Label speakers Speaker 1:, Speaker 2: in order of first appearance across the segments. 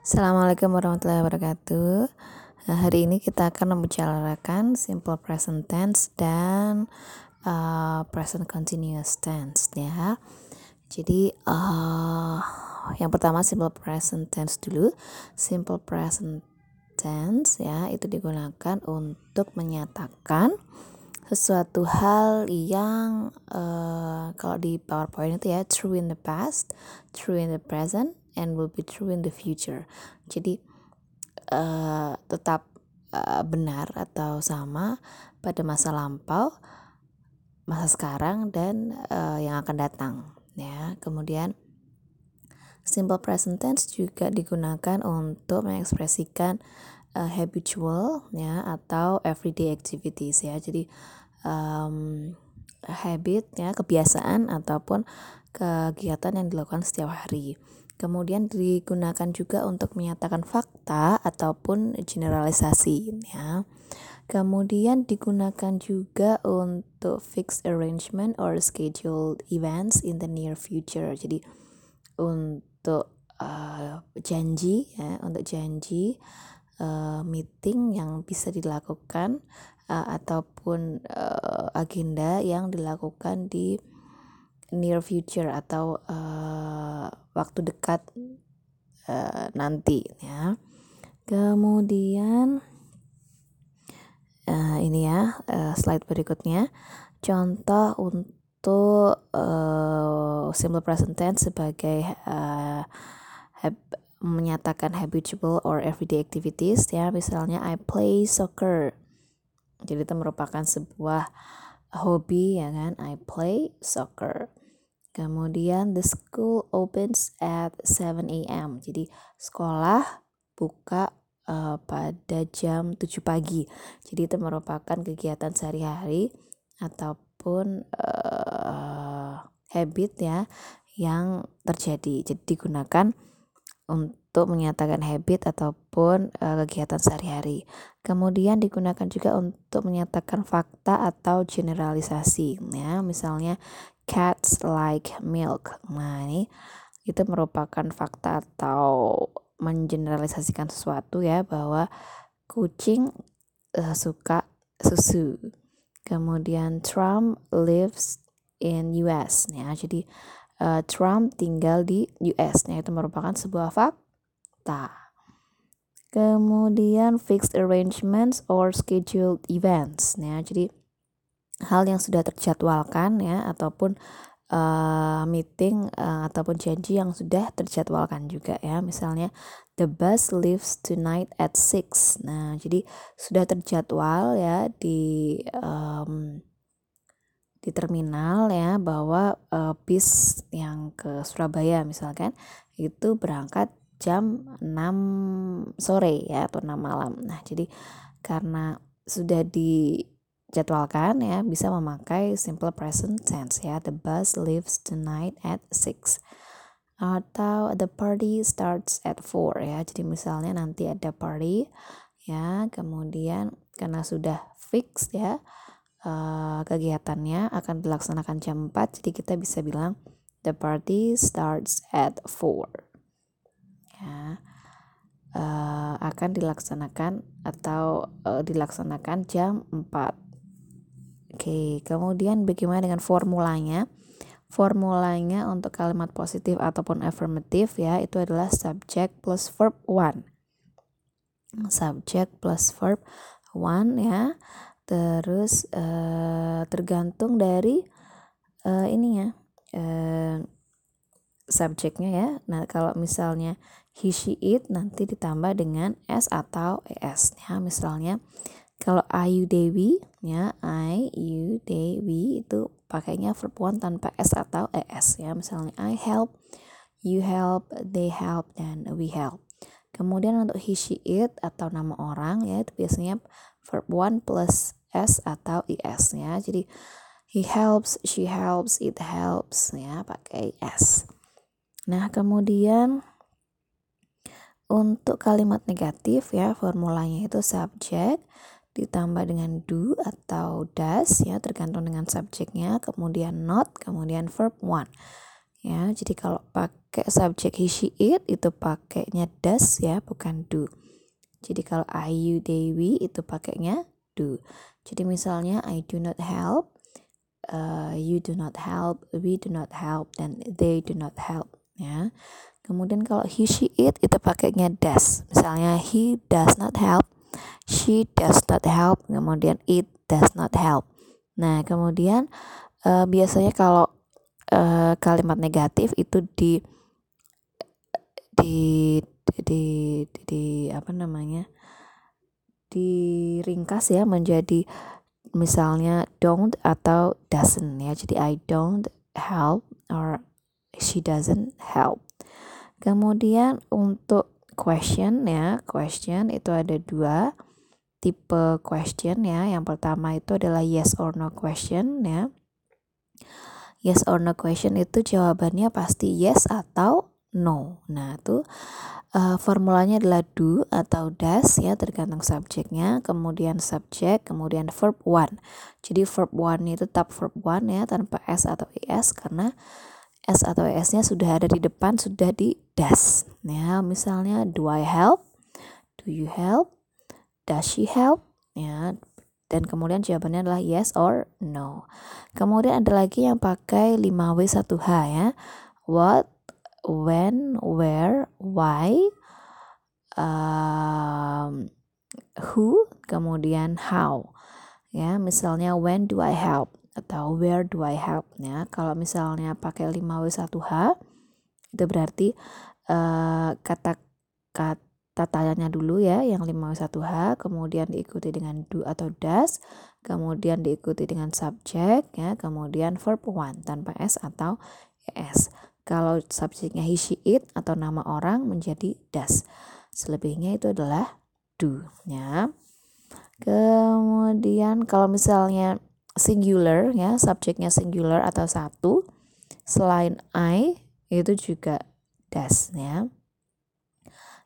Speaker 1: Assalamualaikum warahmatullahi wabarakatuh. Nah, hari ini kita akan membicarakan simple present tense dan uh, present continuous tense ya. Jadi uh, yang pertama simple present tense dulu. Simple present tense ya itu digunakan untuk menyatakan sesuatu hal yang uh, kalau di PowerPoint itu ya true in the past, true in the present, and will be true in the future. Jadi uh, tetap uh, benar atau sama pada masa lampau, masa sekarang dan uh, yang akan datang ya. Kemudian simple present tense juga digunakan untuk mengekspresikan uh, habitual ya atau everyday activities ya. Jadi um, habit ya kebiasaan ataupun kegiatan yang dilakukan setiap hari. Kemudian digunakan juga untuk menyatakan fakta ataupun generalisasi ya. Kemudian digunakan juga untuk fixed arrangement or scheduled events in the near future. Jadi untuk uh, janji ya, untuk janji uh, meeting yang bisa dilakukan uh, ataupun uh, agenda yang dilakukan di near future atau uh, waktu dekat uh, nanti ya. Kemudian uh, ini ya uh, slide berikutnya. Contoh untuk uh, simple present tense sebagai uh, menyatakan habitual or everyday activities ya. Misalnya I play soccer. Jadi itu merupakan sebuah hobi ya kan? I play soccer kemudian the school opens at 7 a.m. jadi sekolah buka uh, pada jam 7 pagi jadi itu merupakan kegiatan sehari-hari ataupun uh, habit ya yang terjadi jadi digunakan untuk menyatakan habit ataupun uh, kegiatan sehari-hari. Kemudian digunakan juga untuk menyatakan fakta atau generalisasi ya. Misalnya cats like milk. Nah, ini itu merupakan fakta atau mengeneralisasikan sesuatu ya bahwa kucing uh, suka susu. Kemudian Trump lives in US ya. Jadi uh, Trump tinggal di US. Nah, itu merupakan sebuah fakta. Kemudian fixed arrangements or scheduled events. Nah, jadi hal yang sudah terjadwalkan ya ataupun uh, meeting uh, ataupun janji yang sudah terjadwalkan juga ya. Misalnya the bus leaves tonight at 6. Nah, jadi sudah terjadwal ya di um, di terminal ya bahwa uh, bis yang ke Surabaya misalkan itu berangkat jam 6 sore ya atau 6 malam. Nah, jadi karena sudah dijadwalkan ya bisa memakai simple present tense ya. The bus leaves tonight at 6 atau the party starts at 4 ya. Jadi misalnya nanti ada party ya, kemudian karena sudah fix ya uh, kegiatannya akan dilaksanakan jam 4 jadi kita bisa bilang the party starts at 4 ya uh, akan dilaksanakan atau uh, dilaksanakan jam 4 Oke, kemudian bagaimana dengan formulanya? Formulanya untuk kalimat positif ataupun affirmative ya, itu adalah subject plus verb one. Subject plus verb one ya terus uh, tergantung dari uh, ininya uh, subjeknya ya nah kalau misalnya he she it nanti ditambah dengan s atau es ya misalnya kalau Ayu Dewi ya I you Dewi itu pakainya verb one tanpa s atau es ya misalnya I help you help they help dan we help kemudian untuk he she it atau nama orang ya itu biasanya verb one plus s atau is ya. Jadi he helps, she helps, it helps ya pakai s. Nah, kemudian untuk kalimat negatif ya formulanya itu subjek ditambah dengan do atau does ya tergantung dengan subjeknya kemudian not kemudian verb one. Ya jadi kalau pakai subjek he she it itu pakainya does ya bukan do. Jadi kalau I you they we itu pakainya do. Jadi misalnya I do not help uh, you do not help we do not help dan they do not help ya. Kemudian kalau he she it itu pakainya does. Misalnya he does not help she does not help kemudian it does not help. Nah kemudian uh, biasanya kalau uh, kalimat negatif itu di di di di, di apa namanya diringkas ya menjadi misalnya don't atau doesn't ya. Jadi I don't help or she doesn't help. Kemudian untuk question ya question itu ada dua tipe question ya yang pertama itu adalah yes or no question ya yes or no question itu jawabannya pasti yes atau no. Nah, itu uh, formulanya adalah do atau does ya tergantung subjeknya, kemudian subjek, kemudian verb one. Jadi verb one itu tetap verb one ya tanpa s atau es karena s atau es-nya sudah ada di depan sudah di does. Ya, misalnya do I help? Do you help? Does she help? Ya, dan kemudian jawabannya adalah yes or no. Kemudian ada lagi yang pakai 5W1H ya. What, when, where, why, um, who, kemudian how. Ya, misalnya when do I help atau where do I help ya. Kalau misalnya pakai 5W1H itu berarti uh, kata kata tanya dulu ya yang 51H, kemudian diikuti dengan do atau does, kemudian diikuti dengan subjek ya, kemudian verb one tanpa s atau es. Kalau subjeknya he, she, it atau nama orang menjadi does. Selebihnya itu adalah do ya. Kemudian kalau misalnya singular ya, subjeknya singular atau satu selain I itu juga does ya.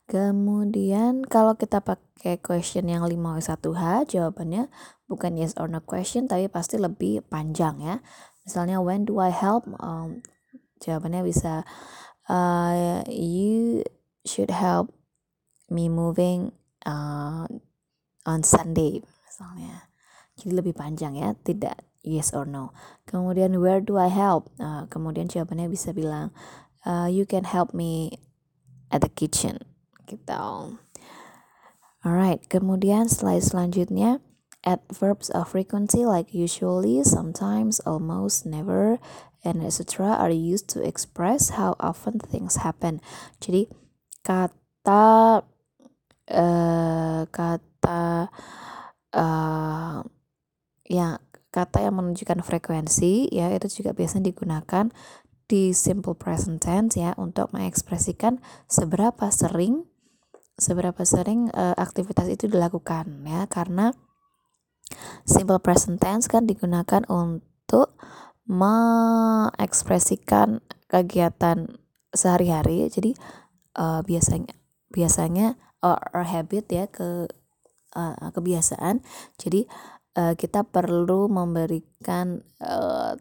Speaker 1: Kemudian kalau kita pakai question yang 5W1H jawabannya bukan yes or no question tapi pasti lebih panjang ya. Misalnya when do I help? Um, jawabannya bisa uh, you should help me moving uh, on Sunday misalnya. Jadi lebih panjang ya, tidak yes or no. Kemudian where do I help? Uh, kemudian jawabannya bisa bilang uh, you can help me at the kitchen gitu. Alright, kemudian slide selanjutnya adverbs of frequency like usually, sometimes, almost, never, and etc. are used to express how often things happen. Jadi kata uh, kata uh, kata yang menunjukkan frekuensi ya itu juga biasanya digunakan di simple present tense ya untuk mengekspresikan seberapa sering seberapa sering uh, aktivitas itu dilakukan ya. Karena simple present tense kan digunakan untuk mengekspresikan kegiatan sehari-hari. Jadi uh, biasanya biasanya or, or habit ya ke uh, kebiasaan. Jadi uh, kita perlu memberikan uh,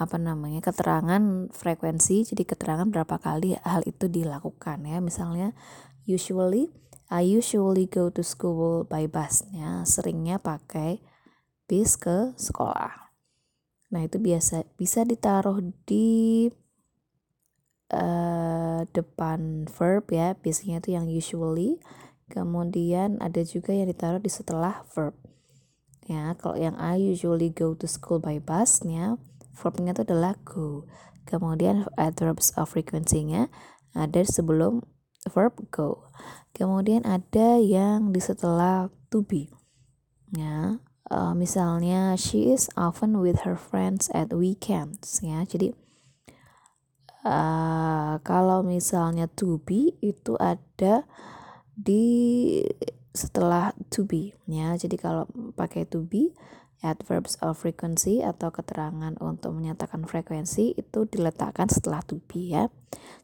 Speaker 1: apa namanya keterangan frekuensi jadi keterangan berapa kali hal itu dilakukan ya. Misalnya usually I usually go to school by bus ya seringnya pakai bis ke sekolah. Nah itu biasa bisa ditaruh di uh, depan verb ya biasanya itu yang usually. Kemudian ada juga yang ditaruh di setelah verb ya kalau yang I usually go to school by bus ya verbnya itu adalah go kemudian adverbs of frequency-nya ada sebelum verb go. Kemudian ada yang di setelah to be. Ya, uh, misalnya she is often with her friends at weekends ya. Jadi uh, kalau misalnya to be itu ada di setelah to be ya. Jadi kalau pakai to be adverbs of frequency atau keterangan untuk menyatakan frekuensi itu diletakkan setelah to be ya.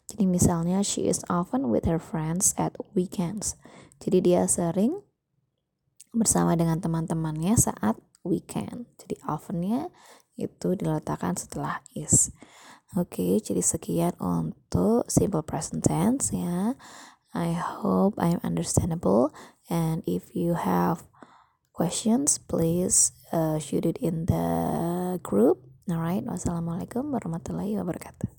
Speaker 1: Jadi misalnya she is often with her friends at weekends. Jadi dia sering bersama dengan teman-temannya saat weekend. Jadi oftennya itu diletakkan setelah is. Oke, okay, jadi sekian untuk simple present tense ya. I hope I'm understandable and if you have questions please uh, shoot it in the group. Alright, wassalamualaikum warahmatullahi wabarakatuh.